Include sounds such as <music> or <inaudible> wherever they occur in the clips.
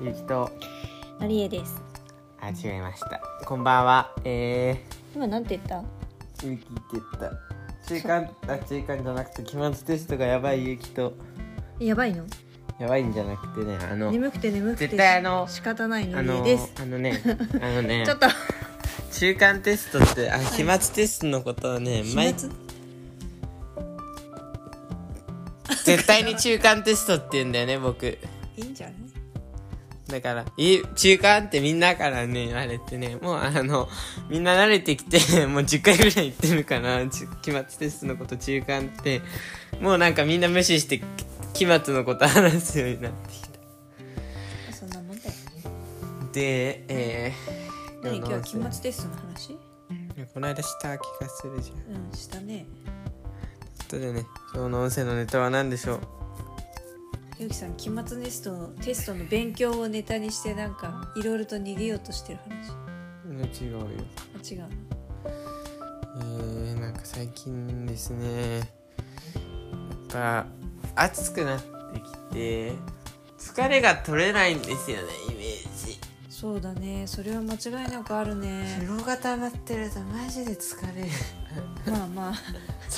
ゆきとマリエです。あ違いました。こんばんは。え今なんて言った？ー、ゆきって言った。中間あ中間じゃなくて期末テストがやばいゆきと。やばいの？やばいんじゃなくてねあの眠くて眠くて絶対あの仕方ないのあのりえです。あのねあのね。<laughs> ちょっと。中間テストってあ期末テストのことをね、毎期末？絶対に中間テストって言うんだよね僕。いいんじゃない？だから、い中間ってみんなからね、言われてね、もうあの、みんな慣れてきて、<laughs> もう10回ぐらい言ってるから、ち期末テストのこと中間って、もうなんかみんな無視して、期末のこと話すようになってきた。そんなもんだよで、えー、何？今日は期末テストの話？この間した気がするじゃん。うんしたねことでね、今日の音声のネタは何でしょう？ゆきさん期末テストのテストの勉強をネタにしてなんかいろいろと逃げようとしてる話。違うよ。あ違うの？えー、なんか最近ですねやっぱ暑くなってきて疲れが取れないんですよねイメージ。そうだね。それは間違いなくあるね。疲労が溜まってるとマジで疲れる。まあまあ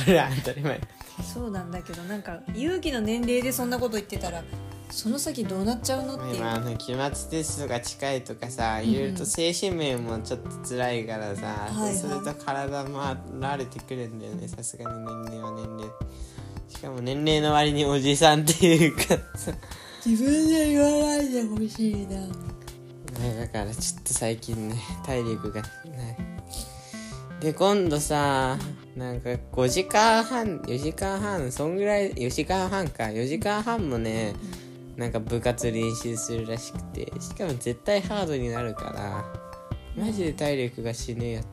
それは当たり前。そうなんだけどなんか勇気の年齢でそんなこと言ってたらその先どうなっちゃうのっていう。今あの期末テストが近いとかさいろいろと精神面もちょっと辛いからさ、はいはい。そうすると体も慣れてくるんだよねさすがに年齢は年齢。しかも年齢の割におじさんっていうか。さ自分で言わないでほしいな。ねだからちょっと最近ね体力がないで今度さなんか5時間半4時間半そんぐらい4時間半か。4時間半もねなんか部活練習するらしくて。しかも絶対ハードになるからマジで体力が死ぬよって。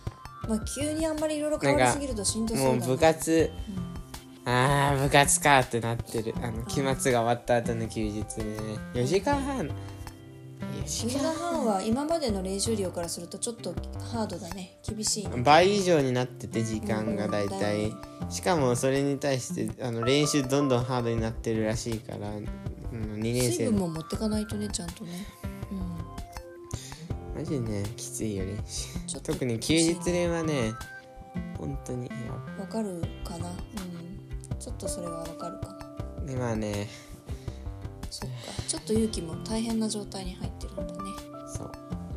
<laughs> まあ急にあんまりいろいろ変わりすぎるとしんどそうだなもう部活あー部活かってなってる。あの期末が終わった後の休日ね。4時間半。4 2時間半は今までの練習量からするとちょっとハードだね。厳しいね。倍以上になってて時間がだいうん。だたいよねしかもそれに対してあの練習どんどんハードになってるらしいから、うん、2年水生分も持ってかないとねちゃんとね。マジでねきついよ練習ちょっと特に休日練はね本当に。わかるかな？うん。ちょっとそれはわかるかな。でまあね。そっか。ちょっと勇気も大変な状態に入ってるんだねそう。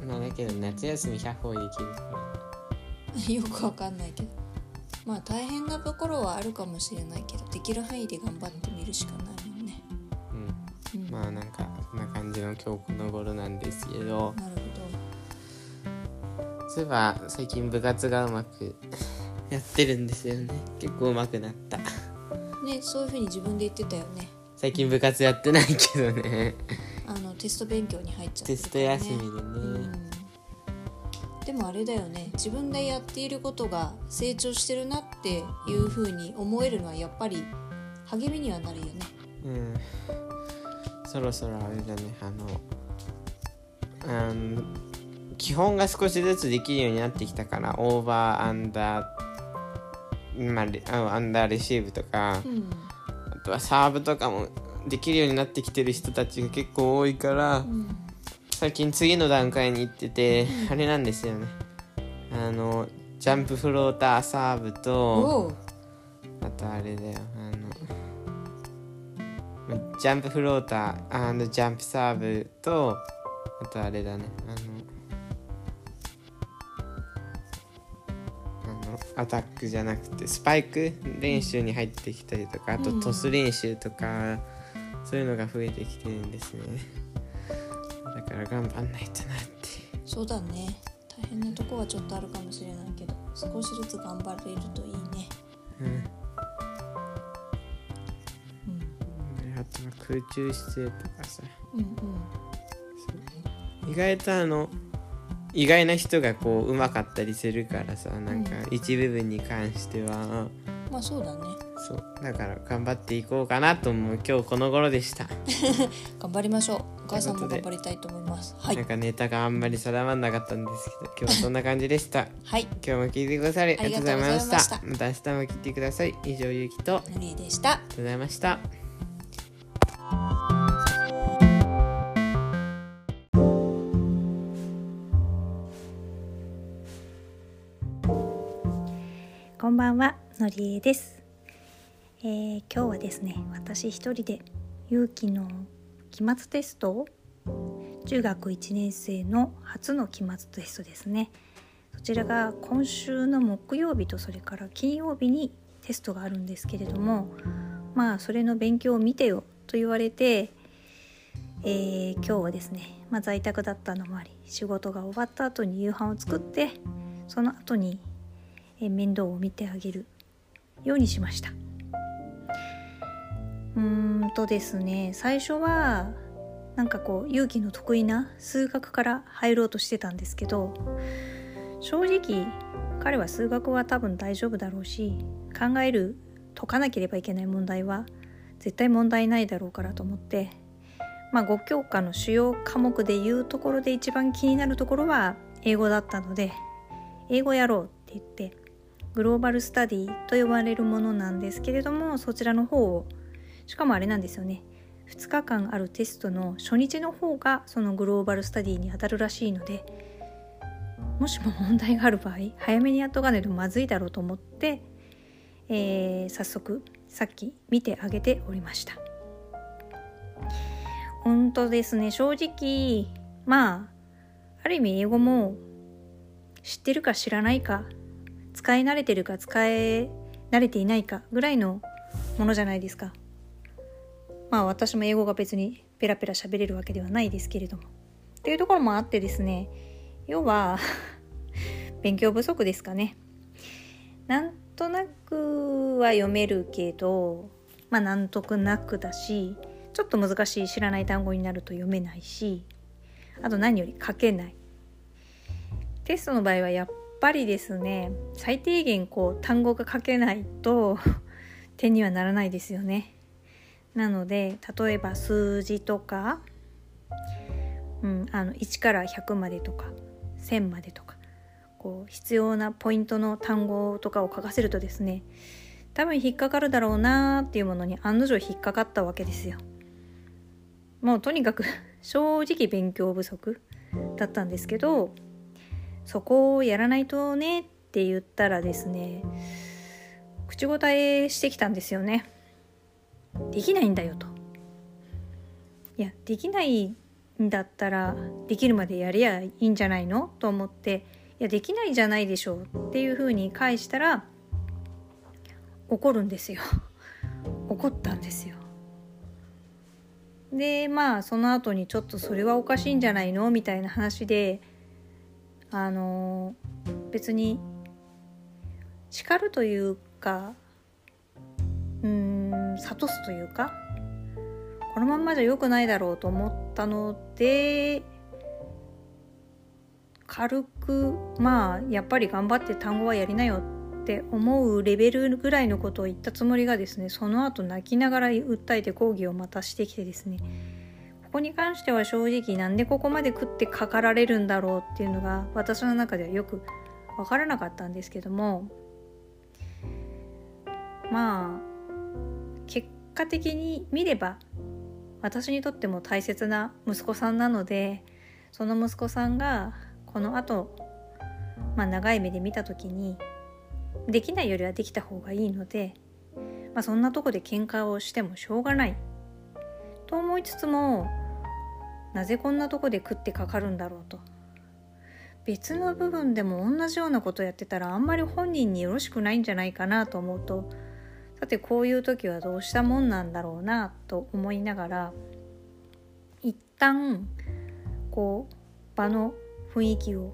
まあだけど夏休み100歩できるから。<laughs> よくわかんないけど。まあ大変なところはあるかもしれないけどできる範囲で頑張ってみるしかないもんね。うん、うん。まあなんかそんな感じの今日この頃なんですけど。なるそういえば最近部活がうまく <laughs> やってるんですよね。結構うまくなった。ほどねそういうふうに自分で言ってたよね。最近部活やってないけどねテスト勉強に入っちゃってテスト休みでね、うん。でもあれだよね。自分でやっていることが成長してるなっていうふうに思えるのはやっぱり励みにはなるよね。うん。そろそろあれだね。あのあの基本が少しずつできるようになってきたからオーバーアンダー、まあアンダーレシーブとか、うん。あとはサーブとかもできるようになってきてる人たちが結構多いから、うん最近次の段階に行ってて、あれなんですよね。あのジャンプフローターサーブとあとあれだよ。あのジャンプフロータージャンプサーブとあとあれだね。あのあのアタックじゃなくてスパイク練習に入ってきたりとかあとトス練習とか、そういうのが増えてきてるんですね。だから頑張んないとなって。そうだね。大変なとこはちょっとあるかもしれないけど少しずつ頑張れるといいね。うん。うん。であとは空中姿勢とかさ。うんうん。意外とあの意外な人がこう上手かったりするからさなんか一部分に関しては、まあそうだねそう。だから頑張っていこうかなと思う。今日この頃でした。<laughs> 頑張りましょう。お母さんも頑張りたいと思います。はい。なんかネタがあんまり定まんなかったんですけど今日はそんな感じでした。<laughs> はい。今日も聞いてくださりありがとうございました。また。明日も聞いてください。以上ゆうきとのりえでしたありがとうございました。こんばんはのりえです。えー今日はですね私一人で勇気の期末テストを中学1年生の初の期末テストですね。そちらが今週の木曜日とそれから金曜日にテストがあるんですけれどもまあそれの勉強を見てよと言われて、えー今日はですね、まあ、在宅だったのもあり仕事が終わった後に夕飯を作ってその後に、面倒を見てあげるようにしました。うーんとですね最初はなんかこう勇気の得意な数学から入ろうとしてたんですけど正直彼は数学は多分大丈夫だろうし考える解かなければいけない問題は絶対問題ないだろうからと思ってまあ5教科の主要科目でいうところで一番気になるところは英語だったので英語やろうって言ってグローバルスタディと呼ばれるものなんですけれどもそちらの方をしかもあれなんですよね。2日間あるテストの初日の方がそのグローバルスタディに当たるらしいのでもしも問題がある場合早めにやっとかないとまずいだろうと思って、えー早速さっき見てあげておりました。本当ですね。正直まあある意味英語も知ってるか知らないか使い慣れてるか使い慣れていないかぐらいのものじゃないですか。まあ私も英語が別にペラペラ喋れるわけではないですけれども。っていうところもあってですね要は <laughs> 勉強不足ですかね。なんとなくは読めるけどまあなんとなくだしちょっと難しい知らない単語になると読めないしあと何より書けない。テストの場合はやっぱりですね最低限こう単語が書けないと点にはならないですよね。なので例えば数字とか、うん、あの1から100までとか1000までとかこう必要なポイントの単語とかを書かせるとですね多分引っかかるだろうなーっていうものに案の定引っかかったわけですよ。もうとにかく <laughs> 正直勉強不足だったんですけどそこをやらないとねって言ったらですね口答えしてきたんですよね。できないんだよと。いやできないんだったらできるまでやりゃいいんじゃないの？と思っていやできないじゃないでしょうっていうふうに返したら怒るんですよ。<laughs> 怒ったんですよ。でまあその後にちょっとそれはおかしいんじゃないの？みたいな話であの別に叱るというかうん諭すというかこのまんまじゃ良くないだろうと思ったので軽くまあやっぱり頑張って単語はやりなよって思うレベルぐらいのことを言ったつもりがですねその後泣きながら訴えて抗議をまたしてきてですねここに関しては正直なんでここまで食ってかかられるんだろうっていうのが私の中ではよく分からなかったんですけどもまあ果的に見れば私にとっても大切な息子さんなのでその息子さんがこの後、まあ長い目で見た時にできないよりはできた方がいいので、まあ、そんなとこで喧嘩をしてもしょうがないと思いつつもなぜこんなとこで食ってかかるんだろうと。別の部分でも同じようなことやってたらあんまり本人によろしくないんじゃないかなと思うとさてこういう時はどうしたもんなんだろうなと思いながら一旦こう場の雰囲気を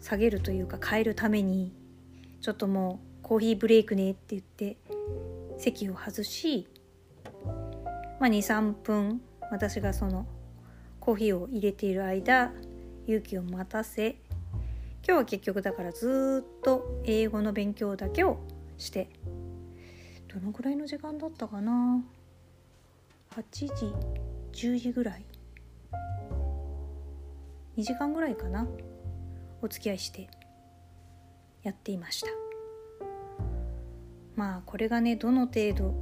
下げるというか変えるためにちょっともうコーヒーブレイクねって言って席を外し、まあ、23分私がそのコーヒーを入れている間勇気を待たせ今日は結局だからずっと英語の勉強だけをしてどのぐらいの時間だったかな？8時10時ぐらい。2時間ぐらいかな？お付き合いしてやっていました。まあこれがねどの程度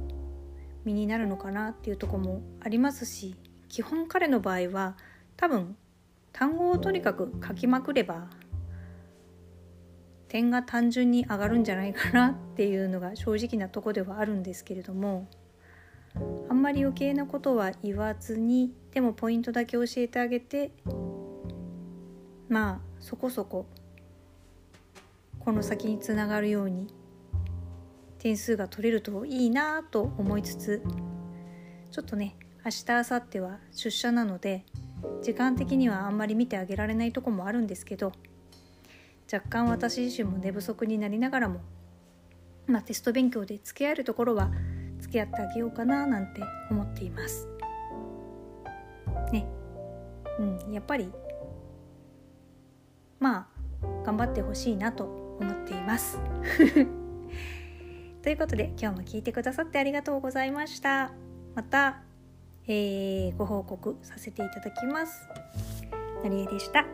身になるのかなっていうとこもありますし基本彼の場合は多分単語をとにかく書きまくれば点が単純に上がるんじゃないかなっていうのが正直なとこではあるんですけれどもあんまり余計なことは言わずにでもポイントだけ教えてあげてまあそこそここの先につながるように点数が取れるといいなと思いつつちょっとね明日明後日は出社なので時間的にはあんまり見てあげられないとこもあるんですけど若干私自身も寝不足になりながらも、まあ、テスト勉強で付き合えるところは付き合ってあげようかななんて思っています。ね。うん。やっぱりまあ頑張ってほしいなと思っています。<laughs> ということで今日も聞いてくださってありがとうございました。また、えー、ご報告させていただきます。のりえでした。